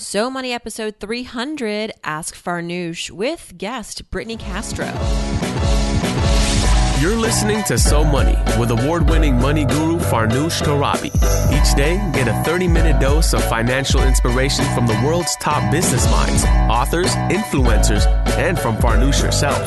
So Money episode 300 Ask Farnoosh with guest Brittany Castro. You're listening to So Money with award winning money guru Farnoosh Torabi. Each day, get a 30 minute dose of financial inspiration from the world's top business minds, authors, influencers, and from Farnoosh herself.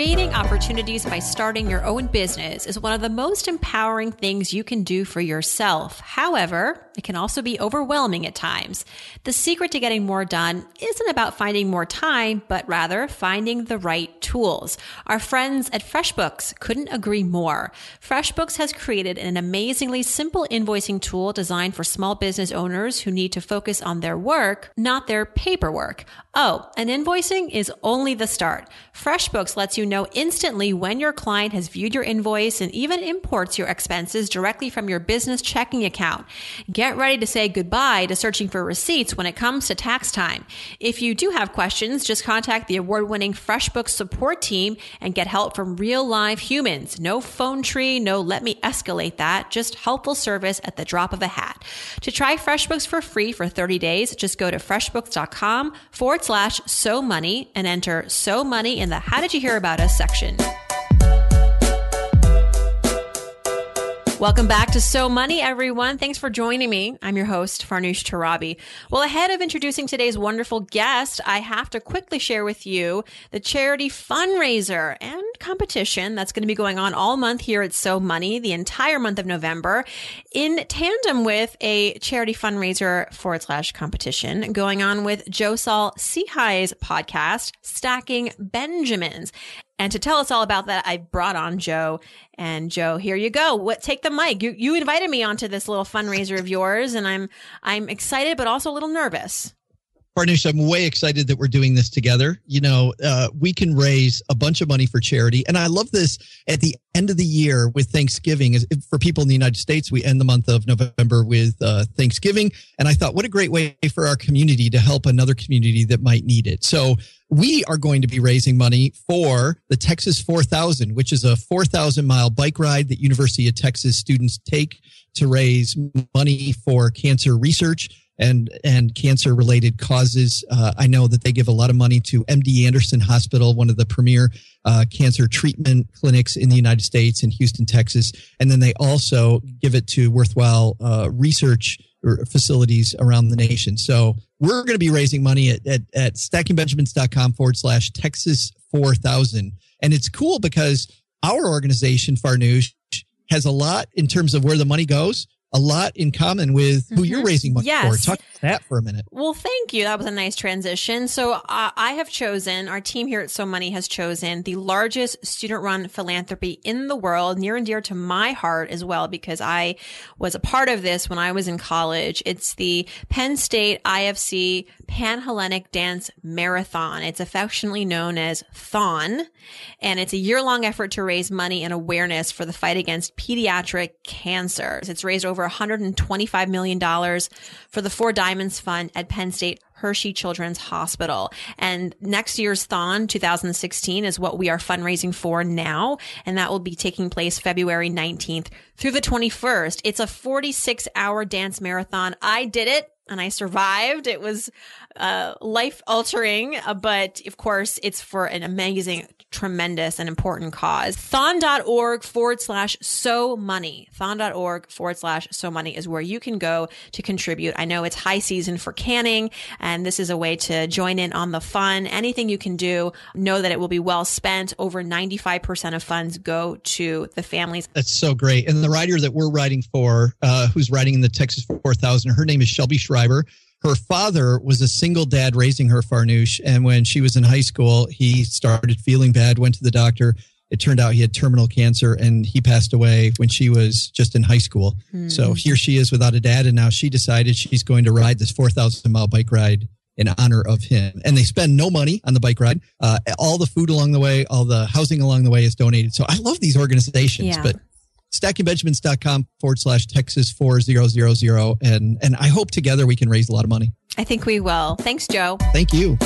Creating opportunities by starting your own business is one of the most empowering things you can do for yourself. However, it can also be overwhelming at times. The secret to getting more done isn't about finding more time, but rather finding the right tools. Our friends at FreshBooks couldn't agree more. FreshBooks has created an amazingly simple invoicing tool designed for small business owners who need to focus on their work, not their paperwork. Oh, and invoicing is only the start. FreshBooks lets you know instantly when your client has viewed your invoice and even imports your expenses directly from your business checking account. Get ready to say goodbye to searching for receipts when it comes to tax time. If you do have questions, just contact the award winning FreshBooks support team and get help from real live humans. No phone tree, no let me escalate that, just helpful service at the drop of a hat. To try FreshBooks for free for 30 days, just go to freshbooks.com forward slash so money and enter so money in the how did you hear about us section. Welcome back to So Money, everyone. Thanks for joining me. I'm your host, Farnoosh Torabi. Well, ahead of introducing today's wonderful guest, I have to quickly share with you the charity fundraiser and competition that's going to be going on all month here at So Money, the entire month of November, in tandem with a charity fundraiser forward slash competition going on with Joe Saul-Sehy's podcast, Stacking Benjamins. And to tell us all about that, I brought on Joe. And Joe, here you go. What take the mic? You you invited me onto this little fundraiser of yours, and I'm I'm excited, but also a little nervous. Farnoosh, I'm way excited that we're doing this together. You know, uh, we can raise a bunch of money for charity. And I love this at the end of the year with Thanksgiving. For people in the United States, we end the month of November with uh, Thanksgiving. And I thought, what a great way for our community to help another community that might need it. So we are going to be raising money for the Texas 4000, which is a 4,000 mile bike ride that University of Texas students take to raise money for cancer research and and cancer related causes. Uh, I know that they give a lot of money to MD Anderson Hospital, one of the premier uh, cancer treatment clinics in the United States in Houston, Texas, and then they also give it to worthwhile uh, research facilities around the nation. So we're going to be raising money at, at, at stackingbenjamins.com forward slash Texas 4000. And it's cool because our organization, Farnoosh, has a lot in terms of where the money goes a lot in common with who mm-hmm. you're raising money yes. for. Talk about that for a minute. Well, thank you. That was a nice transition. So uh, I have chosen, our team here at So Money has chosen the largest student run philanthropy in the world, near and dear to my heart as well, because I was a part of this when I was in college. It's the Penn State IFC Panhellenic Dance Marathon. It's affectionately known as THON, and it's a year long effort to raise money and awareness for the fight against pediatric cancer. It's raised over over $125 million for the Four Diamonds Fund at Penn State Hershey Children's Hospital. And next year's Thon 2016 is what we are fundraising for now. And that will be taking place February 19th through the 21st. It's a 46 hour dance marathon. I did it and I survived. It was uh, life altering, uh, but of course, it's for an amazing, tremendous, and important cause. Thon.org forward slash so money. Thon.org forward slash so money is where you can go to contribute. I know it's high season for canning, and this is a way to join in on the fun. Anything you can do, know that it will be well spent. Over 95% of funds go to the families. That's so great. And the rider that we're writing for, uh, who's writing in the Texas 4000, her name is Shelby Schreiber her father was a single dad raising her Farnoosh. And when she was in high school, he started feeling bad, went to the doctor. It turned out he had terminal cancer and he passed away when she was just in high school. Mm. So here she is without a dad. And now she decided she's going to ride this 4,000 mile bike ride in honor of him. And they spend no money on the bike ride. Uh, all the food along the way, all the housing along the way is donated. So I love these organizations, yeah. but stackingbenjamins.com forward slash Texas 4000. And, and I hope together we can raise a lot of money. I think we will. Thanks, Joe. Thank you.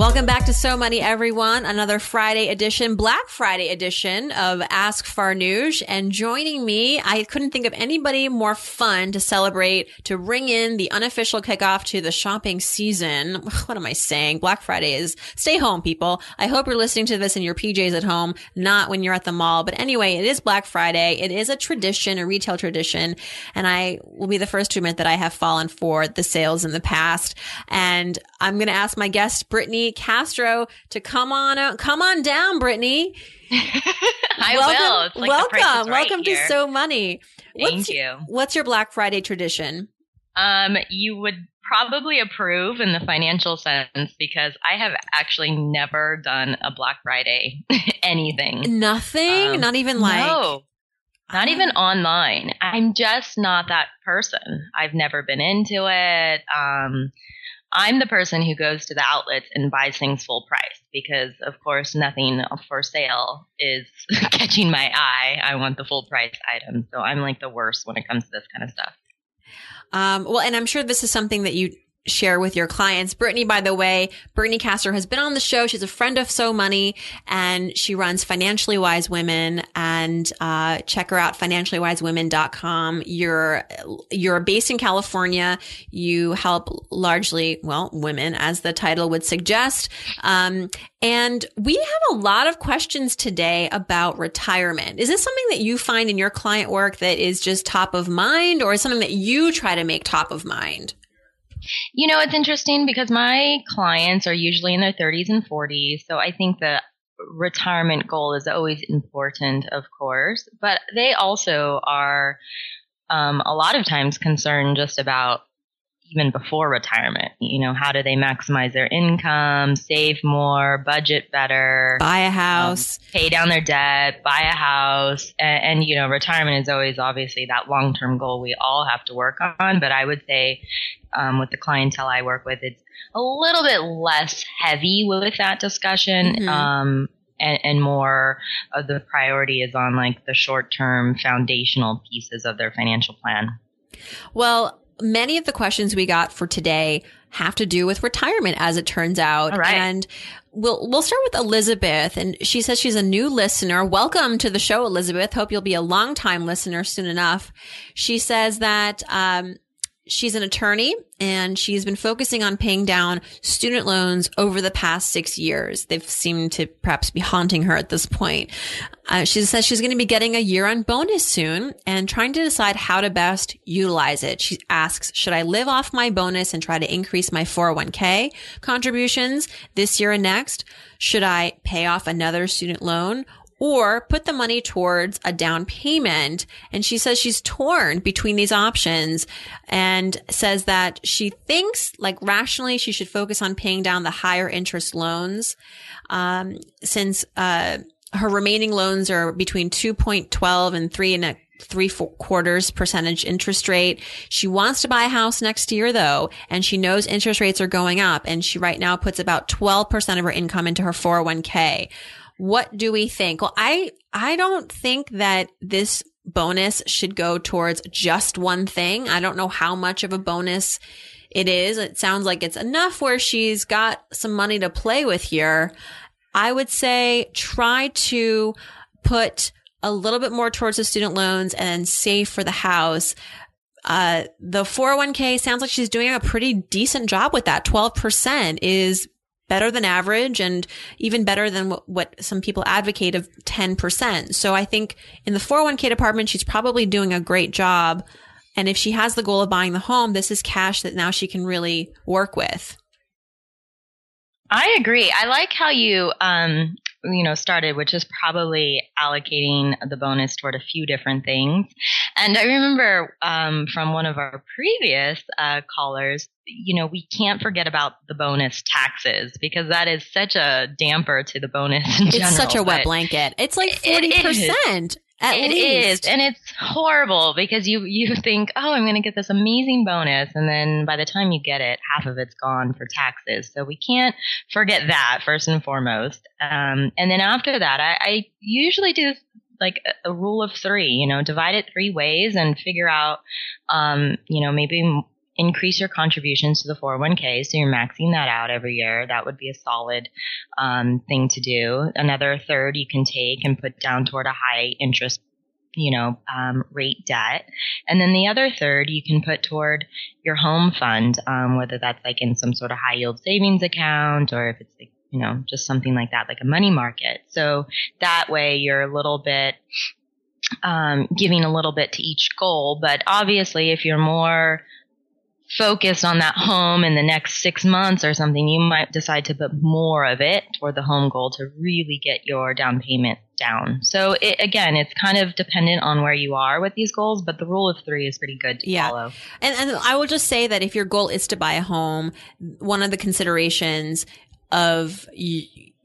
Welcome back to So Money, everyone. Another Friday edition, Black Friday edition of Ask Farnoosh. And joining me, I couldn't think of anybody more fun to celebrate, to ring in the unofficial kickoff to the shopping season. What am I saying? Black Friday is stay home, people. I hope you're listening to this in your PJs at home, not when you're at the mall. But anyway, it is Black Friday. It is a tradition, a retail tradition. And I will be the first to admit that I have fallen for the sales in the past. And I'm going to ask my guest, Brittany Castro to come on out, come on down, Brittany. I welcome, will. It's like welcome, right welcome here. to So Money. Thank what's, you. What's your Black Friday tradition? Um, you would probably approve in the financial sense because I have actually never done a Black Friday anything. Nothing, Um, not even like no, not even online. I'm just not that person. I've never been into it. Um, I'm the person who goes to the outlets and buys things full price because, of course, nothing for sale is catching my eye. I want the full price item. So I'm like the worst when it comes to this kind of stuff. Um, well, and I'm sure this is something that you share with your clients. Brittany, by the way, Brittany Castro has been on the show. She's a friend of So Money and she runs Financially Wise Women and, uh, check her out, financiallywisewomen.com. You're, you're based in California. You help largely, well, women as the title would suggest. Um, and we have a lot of questions today about retirement. Is this something that you find in your client work that is just top of mind or is something that you try to make top of mind? You know, it's interesting because my clients are usually in their 30s and 40s. So I think the retirement goal is always important, of course, but they also are um, a lot of times concerned just about even before retirement. You know, how do they maximize their income, save more, budget better, buy a house, um, pay down their debt, buy a house, and, and you know, retirement is always obviously that long term goal we all have to work on. But I would say, um, with the clientele I work with, it's a little bit less heavy with that discussion. Mhm. Um, and, and more of the priority is on like the short term foundational pieces of their financial plan. Well, many of the questions we got for today have to do with retirement, as it turns out. Right. And we'll we'll start with Elizabeth, and she says she's a new listener. Welcome to the show, Elizabeth. Hope you'll be a long time listener soon enough. She says that um, she's an attorney and she's been focusing on paying down student loans over the past six years. They've seemed to perhaps be haunting her at this point. Uh, she says she's going to be getting a year on bonus soon and trying to decide how to best utilize it. She asks, should I live off my bonus and try to increase my 401k contributions this year and next? Should I pay off another student loan or put the money towards a down payment. And she says she's torn between these options and says that she thinks like rationally she should focus on paying down the higher interest loans. Um, since, uh, her remaining loans are between 2.12 and three and a three quarters percentage interest rate. She wants to buy a house next year though, and she knows interest rates are going up and she right now puts about 12% of her income into her 401k. What do we think? Well, I, I don't think that this bonus should go towards just one thing. I don't know how much of a bonus it is. It sounds like it's enough where she's got some money to play with here. I would say try to put a little bit more towards the student loans and save for the house. Uh, the 401k sounds like she's doing a pretty decent job with that. 12% is better than average and even better than what, what some people advocate of 10%. So I think in the 401k department, she's probably doing a great job. And if she has the goal of buying the home, this is cash that now she can really work with. I agree. I like how you um you know started which is probably allocating the bonus toward a few different things. And I remember um from one of our previous uh callers, you know, we can't forget about the bonus taxes because that is such a damper to the bonus in It's general. such a wet blanket. It's like It- it 40%. At It least. is, and it's horrible because you you think, oh, I'm going to get this amazing bonus, and then by the time you get it, half of it's gone for taxes. So we can't forget that first and foremost. Um, and then after that, I, I usually do like a, a rule of three. You know, divide it three ways and figure out, um, you know, maybe increase your contributions to the 401k so you're maxing that out every year. That would be a solid um, thing to do. Another third you can take and put down toward a high interest you know um, rate debt. And then the other third you can put toward your home fund um, whether that's like in some sort of high yield savings account or if it's like you know just something like that like a money market. So that way you're a little bit um, giving a little bit to each goal. But obviously if you're more focused on that home in the next six months or something, you might decide to put more of it toward the home goal to really get your down payment down. So it, again, it's kind of dependent on where you are with these goals, but the rule of three is pretty good to Yeah. follow. And, and I will just say that if your goal is to buy a home, one of the considerations of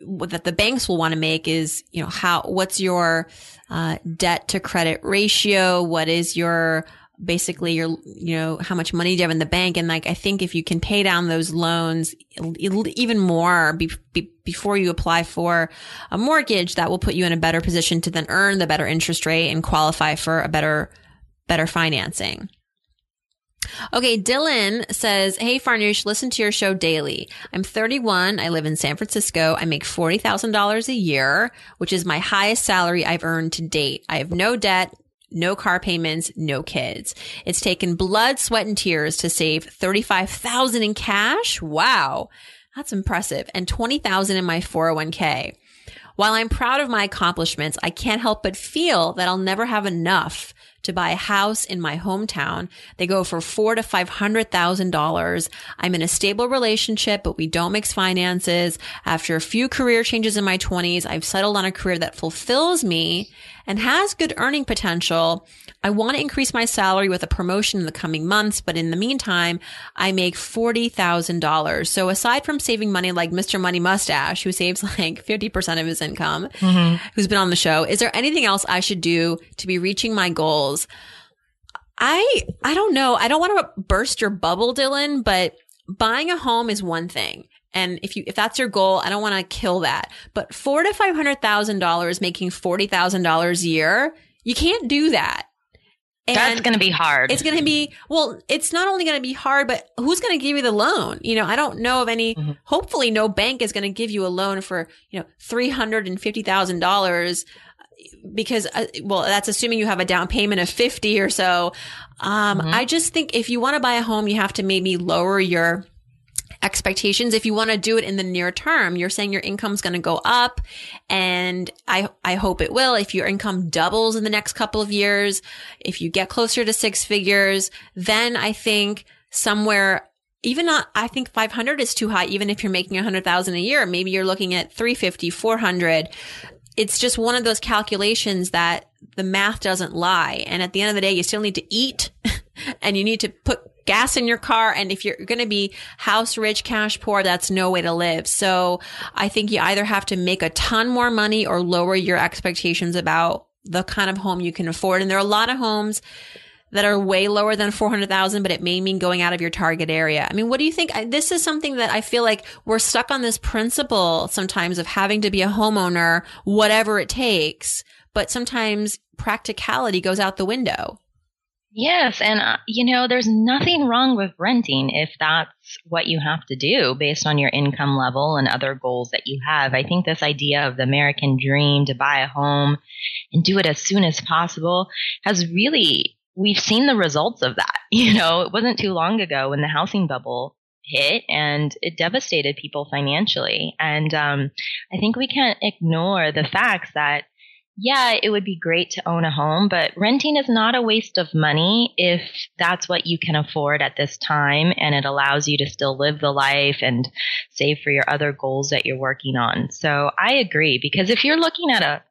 that the banks will want to make is, you know, how, what's your, uh, debt to credit ratio? What is your, basically your, you know, how much money do you have in the bank? And like, I think if you can pay down those loans even more be, be, before you apply for a mortgage, that will put you in a better position to then earn the better interest rate and qualify for a better, better financing. Okay, Dylan says, Hey Farnoosh, listen to your show daily. I'm 31. I live in San Francisco. I make $40,000 a year, which is my highest salary I've earned to date. I have no debt, no car payments, no kids. It's taken blood, sweat, and tears to save 35,000 in cash. Wow. That's impressive. And 20,000 in my 401k. While I'm proud of my accomplishments, I can't help but feel that I'll never have enough to buy a house in my hometown. They go for four to five hundred thousand dollars. I'm in a stable relationship, but we don't mix finances. After a few career changes in my twenties, I've settled on a career that fulfills me and has good earning potential. I want to increase my salary with a promotion in the coming months, but in the meantime, I make $40,000. So aside from saving money like Mr. Money Mustache, who saves like 50% of his income, mm-hmm. who's been on the show, is there anything else I should do to be reaching my goals? I, I don't know. I don't want to burst your bubble, Dylan, but buying a home is one thing. And if you, if that's your goal, I don't want to kill that. But four to five hundred thousand dollars, making forty thousand dollars a year, you can't do that. That's going to be hard. it's going to be well. It's not only going to be hard, but who's going to give you the loan? You know, I don't know of any. Mhm. Hopefully, no bank is going to give you a loan for you know three hundred and fifty thousand dollars because uh, well that's assuming you have a down payment of 50 or so um Mhm. i just think if you want to buy a home you have to maybe lower your expectations. If you want to do it in the near term you're saying your income's going to go up and i i hope it will. If your income doubles in the next couple of years if you get closer to six figures then i think somewhere even not i think 500 is too high even if you're making 100000 a year. Maybe you're looking at 350 400 it's just one of those calculations that the math doesn't lie. And at the end of the day, you still need to eat and you need to put gas in your car. And if you're going to be house rich, cash poor, that's no way to live. So I think you either have to make a ton more money or lower your expectations about the kind of home you can afford. And there are a lot of homes that are way lower than 400,000, but it may mean going out of your target area. I mean, what do you think? This is something that I feel like we're stuck on this principle sometimes of having to be a homeowner, whatever it takes. But sometimes practicality goes out the window. Yes, and uh, you know, there's nothing wrong with renting if that's what you have to do based on your income level and other goals that you have. I think this idea of the American dream to buy a home and do it as soon as possible has really we've seen the results of that. You know, it wasn't too long ago when the housing bubble hit and it devastated people financially. And um, I think we can't ignore the facts that yeah, it would be great to own a home, but renting is not a waste of money if that's what you can afford at this time and it allows you to still live the life and save for your other goals that you're working on. So I agree because if you're looking at a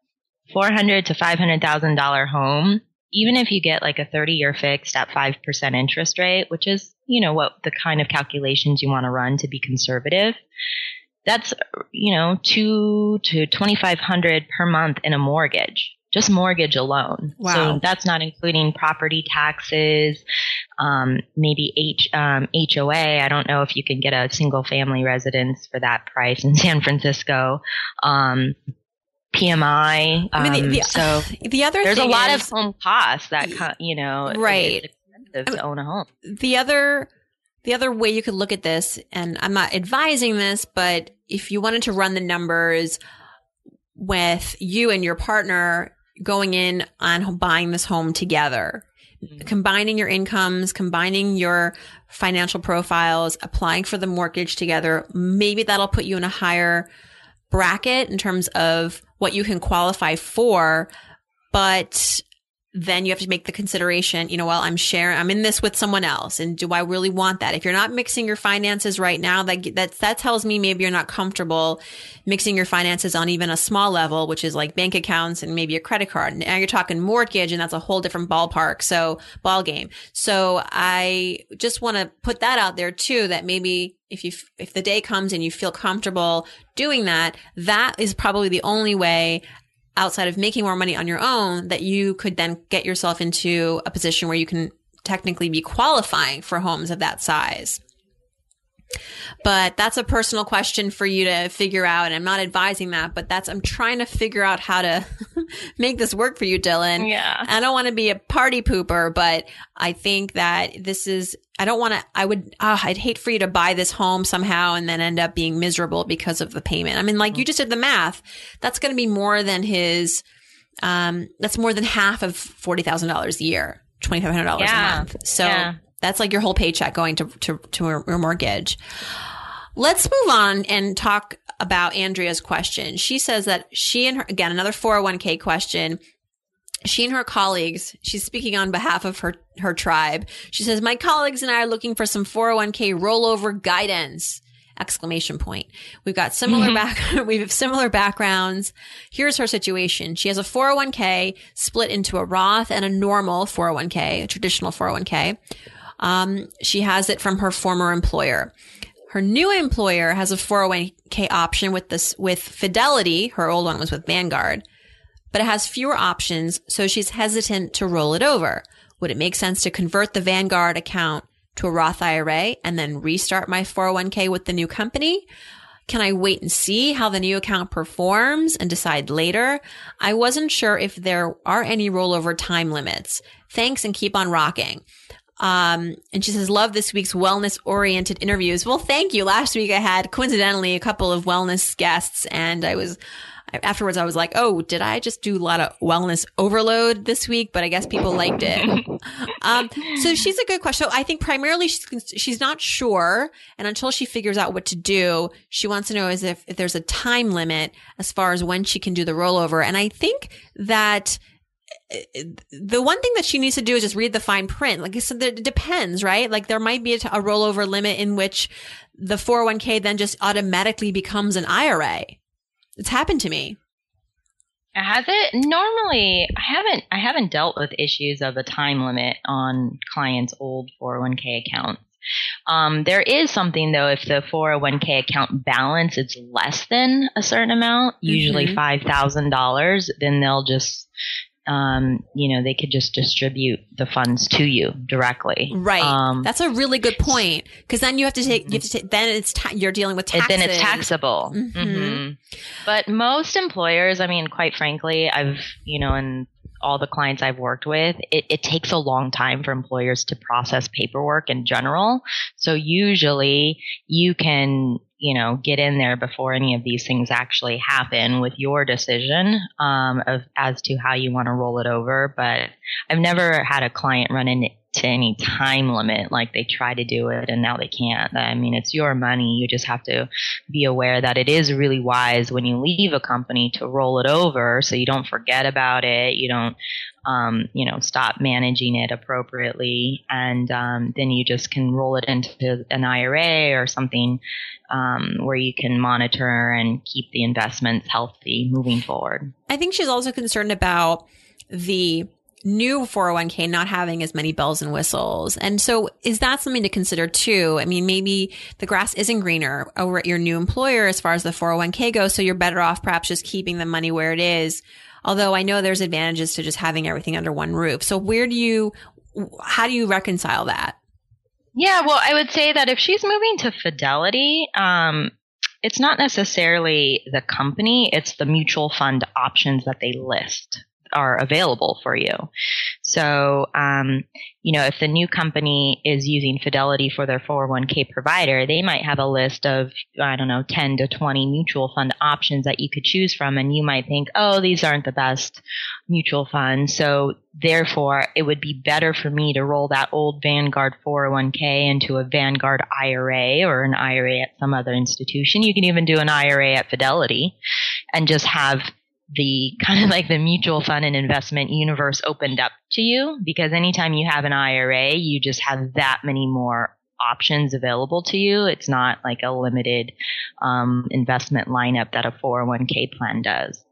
four hundred to five hundred thousand dollar home, even if you get like a 30 year fixed at 5% interest rate, which is, you know, what the kind of calculations you want to run to be conservative, that's, you know, two to 2500 per month in a mortgage just mortgage alone. Wow. So that's not including property taxes, um, maybe H, um, HOA. I don't know if you can get a single family residence for that price in San Francisco. Um, PMI. I mean, the, um, the, so the other there's a lot is- of home costs that you know Right. to own a home. the other the other way you could look at this and i'm not advising this but if you wanted to run the numbers with you and your partner going in on buying this home together mm-hmm. combining your incomes combining your financial profiles applying for the mortgage together maybe that'll put you in a higher bracket in terms of what you can qualify for but then you have to make the consideration, you know, well, I'm sharing, I'm in this with someone else. And do I really want that? If you're not mixing your finances right now, that, that, that tells me maybe you're not comfortable mixing your finances on even a small level, which is like bank accounts and maybe a credit card. Now you're talking mortgage and that's a whole different ballpark. So ball game. So I just want to put that out there too, that maybe if you, if the day comes and you feel comfortable doing that, that is probably the only way outside of making more money on your own that you could then get yourself into a position where you can technically be qualifying for homes of that size. But that's a personal question for you to figure out. And I'm not advising that, but that's, I'm trying to figure out how to make this work for you, Dylan. Yeah. I don't want to be a party pooper, but I think that this is, I don't want to, I would, oh, I'd hate for you to buy this home somehow and then end up being miserable because of the payment. I mean, like you just did the math. That's going to be more than his, um, that's more than half of $40,000 a year, $2,500 Yeah. a month. So Yeah. that's like your whole paycheck going to, to, to a, a mortgage. Let's move on and talk about Andrea's question. She says that she and her, again, another 401k question. She and her colleagues, she's speaking on behalf of her, her tribe. She says, my colleagues and I are looking for some 401k rollover guidance. Exclamation point. We've got similar back, we have similar backgrounds. Here's her situation. She has a 401k split into a Roth and a normal 401k, a traditional 401k. Um, she has it from her former employer. Her new employer has a 401k option with this, with Fidelity. Her old one was with Vanguard, but it has fewer options. So she's hesitant to roll it over. Would it make sense to convert the Vanguard account to a Roth IRA and then restart my 401k with the new company? Can I wait and see how the new account performs and decide later? I wasn't sure if there are any rollover time limits. Thanks and keep on rocking. Um, and she says, love this week's wellness oriented interviews. Well, thank you. Last week I had coincidentally a couple of wellness guests and I was, afterwards I was like, oh, did I just do a lot of wellness overload this week? But I guess people liked it. um, so she's a good question. So I think primarily she's, she's not sure. And until she figures out what to do, she wants to know is if, if there's a time limit as far as when she can do the rollover. And I think that, the one thing that she needs to do is just read the fine print. Like said, it depends, right? Like there might be a, a rollover limit in which the 401k then just automatically becomes an IRA. It's happened to me. Has it? Normally, I haven't. I haven't dealt with issues of a time limit on clients' old 401k accounts. Um, there is something though. If the 401k account balance is less than a certain amount, usually Mhm. five thousand dollars, then they'll just, um, you know, they could just distribute the funds to you directly. Right. Um, That's a really good point. Cause then you have to take, you have to take, then it's, ta- you're dealing with taxes. then it's taxable. Mhm. hmm But most employers, I mean, quite frankly, I've, you know, and all the clients I've worked with, it, it takes a long time for employers to process paperwork in general. So usually you can, you know, get in there before any of these things actually happen with your decision um, of as to how you want to roll it over. But I've never had a client run into any time limit like they try to do it and now they can't. I mean, it's your money. You just have to be aware that it is really wise when you leave a company to roll it over so you don't forget about it. You don't, um, you know, stop managing it appropriately. And um, then you just can roll it into an IRA or something um, where you can monitor and keep the investments healthy moving forward. I think she's also concerned about the new 401k not having as many bells and whistles. And so is that something to consider too? I mean, maybe the grass isn't greener over at your new employer as far as the 401k goes. So you're better off perhaps just keeping the money where it is Although I know there's advantages to just having everything under one roof. So where do you, how do you reconcile that? Yeah, well, I would say that if she's moving to Fidelity, um, it's not necessarily the company, it's the mutual fund options that they list are available for you. So, um, you know, if the new company is using Fidelity for their 401k provider, they might have a list of, I don't know, 10 to 20 mutual fund options that you could choose from. And you might think, oh, these aren't the best mutual funds. So therefore, it would be better for me to roll that old Vanguard 401k into a Vanguard IRA or an IRA at some other institution. You can even do an IRA at Fidelity and just have the kind of like the mutual fund and investment universe opened up to you because anytime you have an IRA, you just have that many more options available to you. It's not like a limited um, investment lineup that a 401k plan does.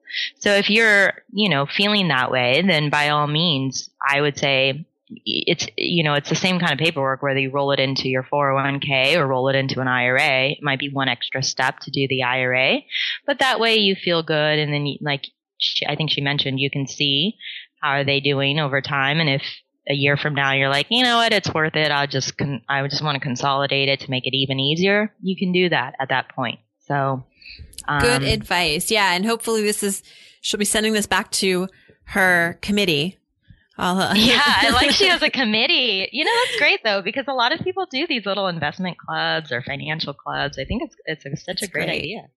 So if you're, you know, feeling that way, then by all means, I would say it's you know it's the same kind of paperwork whether you roll it into your 401k or roll it into an IRA. It might be one extra step to do the IRA, but that way you feel good, and then you, like she, I think she mentioned, you can see how are they doing over time, and if a year from now you're like, you know what, it's worth it. I'll just con- I just want to consolidate it to make it even easier. You can do that at that point. So um, good advice, yeah, and hopefully this is she'll be sending this back to her committee uh, yeah, I like she has a committee. You know, that's great though because a lot of people do these little investment clubs or financial clubs. I think it's it's such a great, great, idea.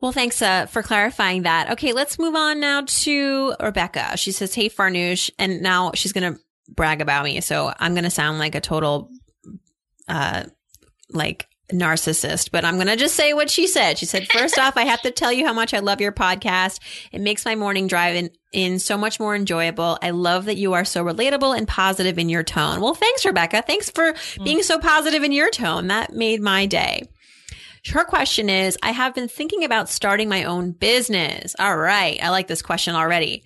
Well, thanks uh, for clarifying that. Okay, let's move on now to Rebecca. She says, "Hey, Farnoosh," and now she's going to brag about me. So I'm going to sound like a total, uh, like narcissist, but I'm going to just say what she said. She said, first off, I have to tell you how much I love your podcast. It makes my morning drive in, in so much more enjoyable. I love that you are so relatable and positive in your tone. Well, thanks, Rebecca. Thanks for mm. being so positive in your tone. That made my day. Her question is, I have been thinking about starting my own business. All right. I like this question already.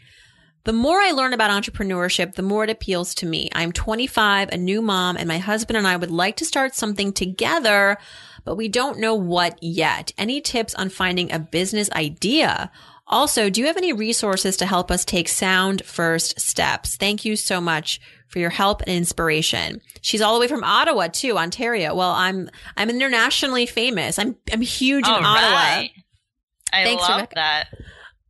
The more I learn about entrepreneurship, the more it appeals to me. I'm 25, a new mom, and my husband and I would like to start something together, but we don't know what yet. Any tips on finding a business idea? Also, do you have any resources to help us take sound first steps? Thank you so much for your help and inspiration. She's all the way from Ottawa too, Ontario. Well, I'm I'm internationally famous. I'm I'm huge all in Ottawa. Right. I Thanks, love Rebecca. that.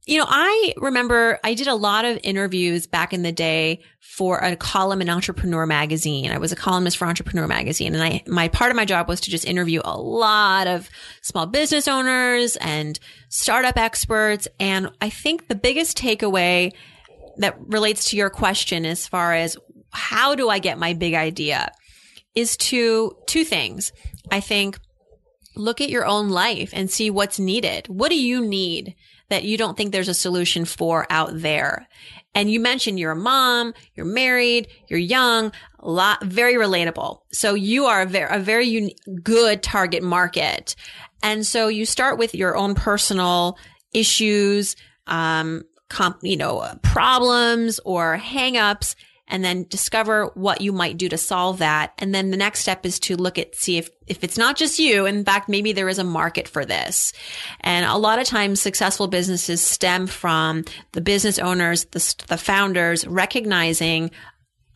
You know, I remember I did a lot of interviews back in the day for a column in Entrepreneur magazine. I was a columnist for Entrepreneur magazine and I, my part of my job was to just interview a lot of small business owners and startup experts. And I think the biggest takeaway that relates to your question as far as how do I get my big idea is to two things. I think look at your own life and see what's needed. What do you need? That you don't think there's a solution for out there. And you mentioned you're a mom, you're married, you're young, a lot, very relatable. So you are a very, a very good target market. And so you start with your own personal issues, um, comp, you know, problems or hangups and then discover what you might do to solve that. And then the next step is to look at, see if, if it's not just you. In fact, maybe there is a market for this. And a lot of times successful businesses stem from the business owners, the, the founders recognizing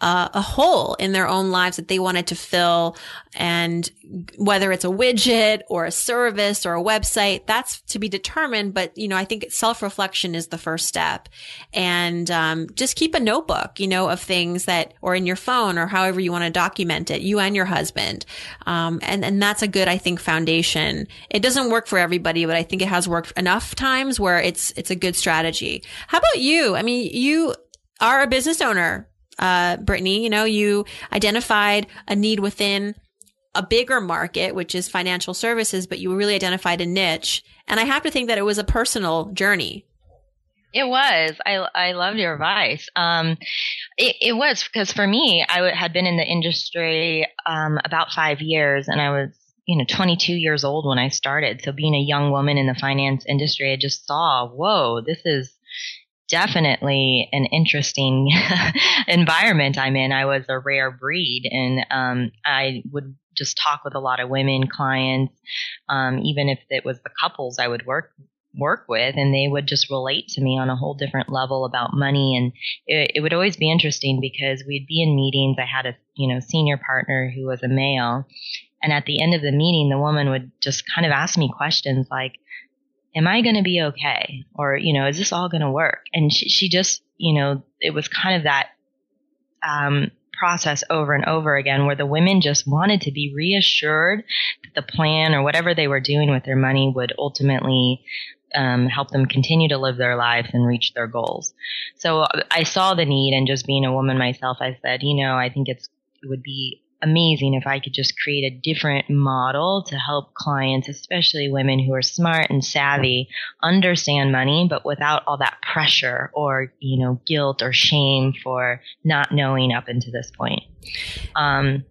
uh, a hole in their own lives that they wanted to fill. And whether it's a widget or a service or a website, that's to be determined. But, you know, I think self reflection is the first step. And um, just keep a notebook, you know, of things that, or in your phone or however you want to document it, you and your husband. Um, and, and that's a good, I think, foundation. It doesn't work for everybody, but I think it has worked enough times where it's, it's a good strategy. How about you? I mean, you are a business owner uh, Brittany, you know, you identified a need within a bigger market, which is financial services, but you really identified a niche. And I have to think that it was a personal journey. It was. I, I loved your advice. Um, it, it was because for me, I w- had been in the industry um, about five years and I was, you know, 22 years old when I started. So being a young woman in the finance industry, I just saw, whoa, this is definitely an interesting environment I'm in. I was a rare breed, and um, I would just talk with a lot of women clients. Um, even if it was the couples I would work work with and they would just relate to me on a whole different level about money and it, it, would always be interesting because we'd be in meetings i had a you know senior partner who was a male and at the end of the meeting the woman would just kind of ask me questions like am i going to be okay or you know is this all going to work and she, she just you know it was kind of that um, process over and over again where the women just wanted to be reassured that the plan or whatever they were doing with their money would ultimately um, help them continue to live their lives and reach their goals. So I saw the need, and just being a woman myself, I said, you know, I think it's it would be amazing if I could just create a different model to help clients, especially women who are smart and savvy, understand money, but without all that pressure or, you know, guilt or shame for not knowing up until this point. Um,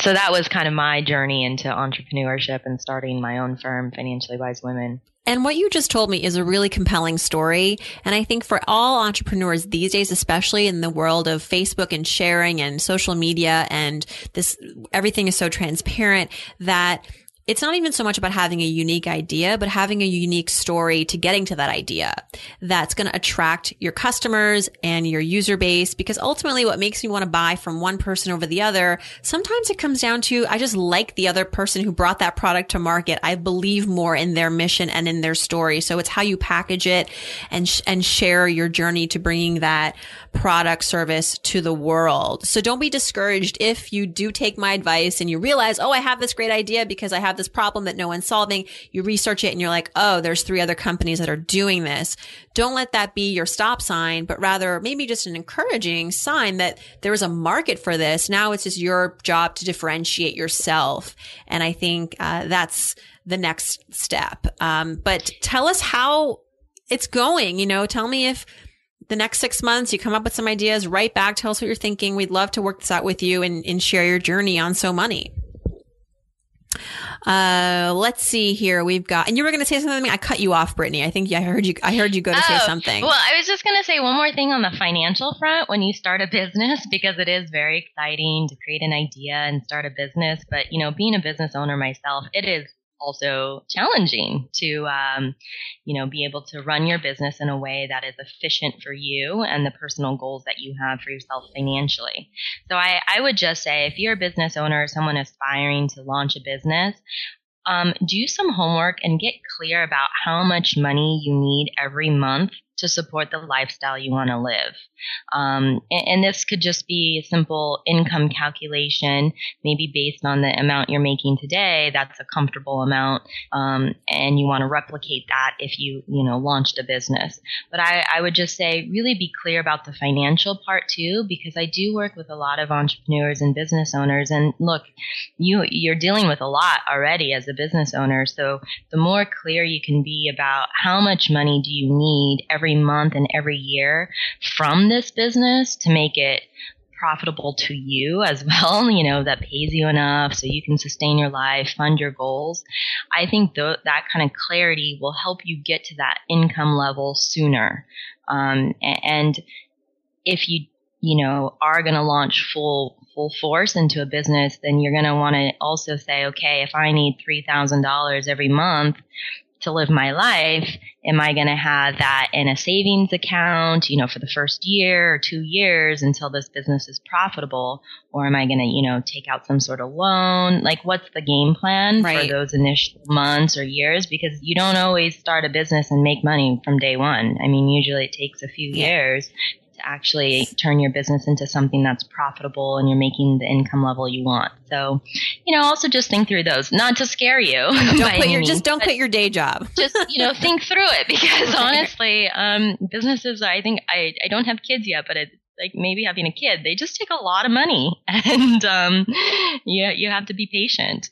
so that was kind of my journey into entrepreneurship and starting my own firm, Financially Wise Women. And what you just told me is a really compelling story. And I think for all entrepreneurs these days, especially in the world of Facebook and sharing and social media and this, everything is so transparent that it's not even so much about having a unique idea, but having a unique story to getting to that idea that's going to attract your customers and your user base. Because ultimately what makes me want to buy from one person over the other, sometimes it comes down to, I just like the other person who brought that product to market. I believe more in their mission and in their story. So it's how you package it and, sh- and share your journey to bringing that product service to the world. So don't be discouraged if you do take my advice and you realize, oh, I have this great idea because I have this problem that no one's solving. You research it and you're like, oh, there's three other companies that are doing this. Don't let that be your stop sign, but rather maybe just an encouraging sign that there is a market for this. Now it's just your job to differentiate yourself. And I think uh, that's the next step. Um, but tell us how it's going. You know, tell me if the next six months, you come up with some ideas, write back, tell us what you're thinking. We'd love to work this out with you and, and share your journey on So Money. Uh, let's see here. We've got, and you were going to say something. I cut you off, Brittany. I think I heard you. I heard you go to oh, say something. Well, I was just going to say one more thing on the financial front when you start a business because it is very exciting to create an idea and start a business. But you know, being a business owner myself, it is also challenging to, um, you know, be able to run your business in a way that is efficient for you and the personal goals that you have for yourself financially. So I, I would just say if you're a business owner or someone aspiring to launch a business, um, do some homework and get clear about how much money you need every month to support the lifestyle you want to live. Um, and, and, this could just be a simple income calculation, maybe based on the amount you're making today. That's a comfortable amount, um, and you want to replicate that if you you know launched a business. But I, I would just say really be clear about the financial part too, because I do work with a lot of entrepreneurs and business owners. And look, you you're dealing with a lot already as a business owner. So the more clear you can be about how much money do you need every every month and every year from this business to make it profitable to you as well, you know, that pays you enough so you can sustain your life, fund your goals. I think th- that kind of clarity will help you get to that income level sooner. Um, and if you, you know, are going to launch full full force into a business, then you're going to want to also say, okay, if I need $3,000 every month to live my life, am I going to have that in a savings account, you know, for the first year or two years until this business is profitable? Or am I going to, you know, take out some sort of loan? Like, what's the game plan right. for those initial months or years? Because you don't always start a business and make money from day one. I mean, usually it takes a few yeah. years actually turn your business into something that's profitable and you're making the income level you want. So, you know, also just think through those, not to scare you. Don't quit your, means, just don't quit your day job. just, you know, think through it because honestly, um, businesses, I think I, I don't have kids yet, but it, like maybe having a kid, they just take a lot of money and, um, yeah, you have to be patient.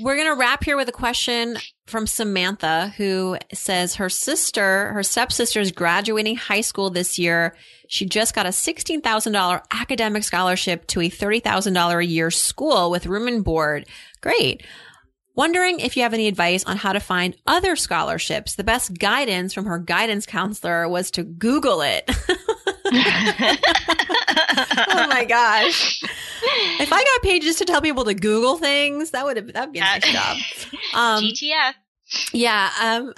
We're going to wrap here with a question from Samantha who says her sister, her stepsister is graduating high school this year. She just got a $16,000 academic scholarship to a $30,000 a year school with room and board. Great. Wondering if you have any advice on how to find other scholarships. The best guidance from her guidance counselor was to Google it. oh my gosh. If I got pages to tell people to Google things, that would have that'd be a nice job. Um, GTF. Yeah. Um,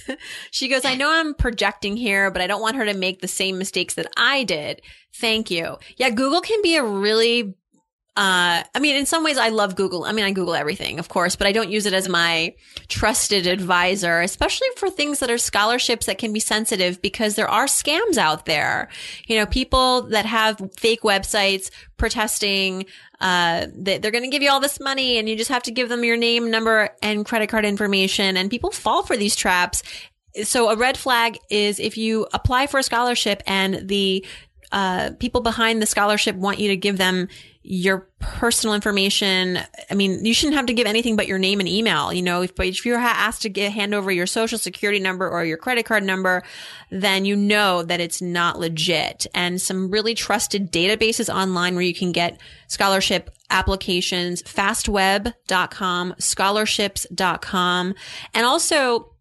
she goes, I know I'm projecting here, but I don't want her to make the same mistakes that I did. Thank you. Yeah. Google can be a really uh, I mean, in some ways, I love Google. I mean, I Google everything, of course, but I don't use it as my trusted advisor, especially for things that are scholarships that can be sensitive because there are scams out there. You know, people that have fake websites protesting, uh, that they're going to give you all this money and you just have to give them your name, number, and credit card information. And people fall for these traps. So a red flag is if you apply for a scholarship and the uh, people behind the scholarship want you to give them your personal information. I mean, you shouldn't have to give anything but your name and email. You know, if, if you're asked to get, hand over your social security number or your credit card number, then you know that it's not legit. And some really trusted databases online where you can get scholarship applications, fastweb.com, scholarships.com, and also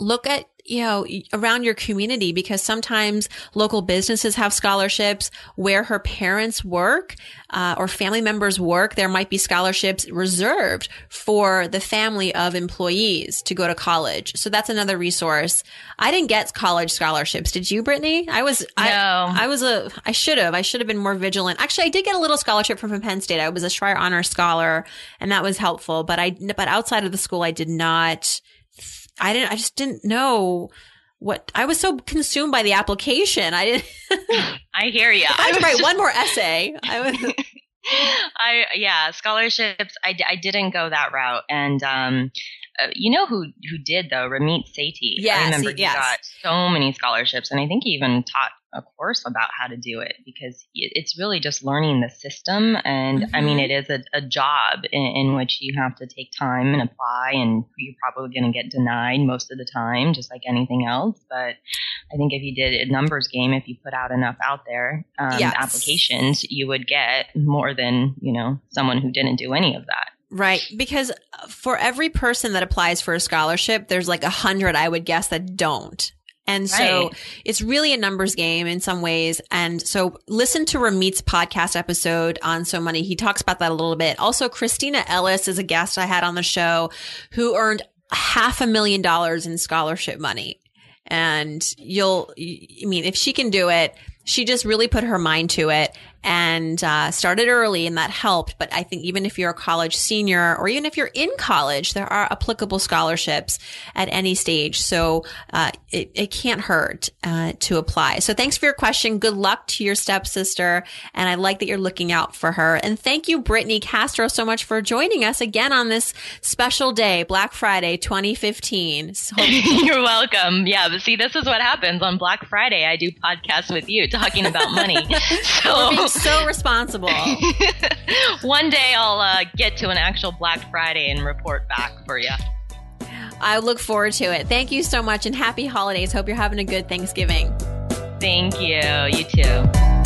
look at you know, around your community because sometimes local businesses have scholarships where her parents work uh, or family members work. There might be scholarships reserved for the family of employees to go to college. So that's another resource. I didn't get college scholarships. Did you, Brittany? I was, no. I, I was a, I should have, I should have been more vigilant. Actually, I did get a little scholarship from Penn State. I was a Schreyer Honor Scholar and that was helpful, but I, but outside of the school, I did not I didn't, I just didn't know what I was so consumed by the application. I didn't. I hear you. I had to write one more essay. I was. I yeah scholarships. I, I didn't go that route, and um, uh, you know who who did though? Ramit Sethi. Yes, I remember he yes. got so many scholarships, and I think he even taught a course about how to do it because it's really just learning the system. And mm-hmm. I mean, mm-hmm. it is a, a job in, in, which you have to take time and apply, and you're probably going to get denied most of the time, just like anything else. But I think if you did a numbers game, if you put out enough out there, um, yes. applications, you would get more than, you know, someone who didn't do any of that. Right. Because for every person that applies for a scholarship, there's like a hundred, I would guess, that don't. And so right. it's really a numbers game in some ways. And so listen to Ramit's podcast episode on So Money. He talks about that a little bit. Also, Kristina Ellis is a guest I had on the show who earned half a million dollars in scholarship money. And you'll, I mean, if she can do it, she just really put her mind to it and uh, started early, and that helped. But I think even if you're a college senior or even if you're in college, there are applicable scholarships at any stage. So uh, it, it can't hurt uh, to apply. So thanks for your question. Good luck to your stepsister. And I like that you're looking out for her. And thank you, Brittany Castro, so much for joining us again on this special day, Black Friday 2015. So- you're welcome. Yeah, but see, this is what happens on Black Friday. I do podcasts with you talking about money. So so responsible. One day I'll uh, get to an actual Black Friday and report back for you. I look forward to it. Thank you so much and happy holidays. Hope you're having a good Thanksgiving. Thank you. You too.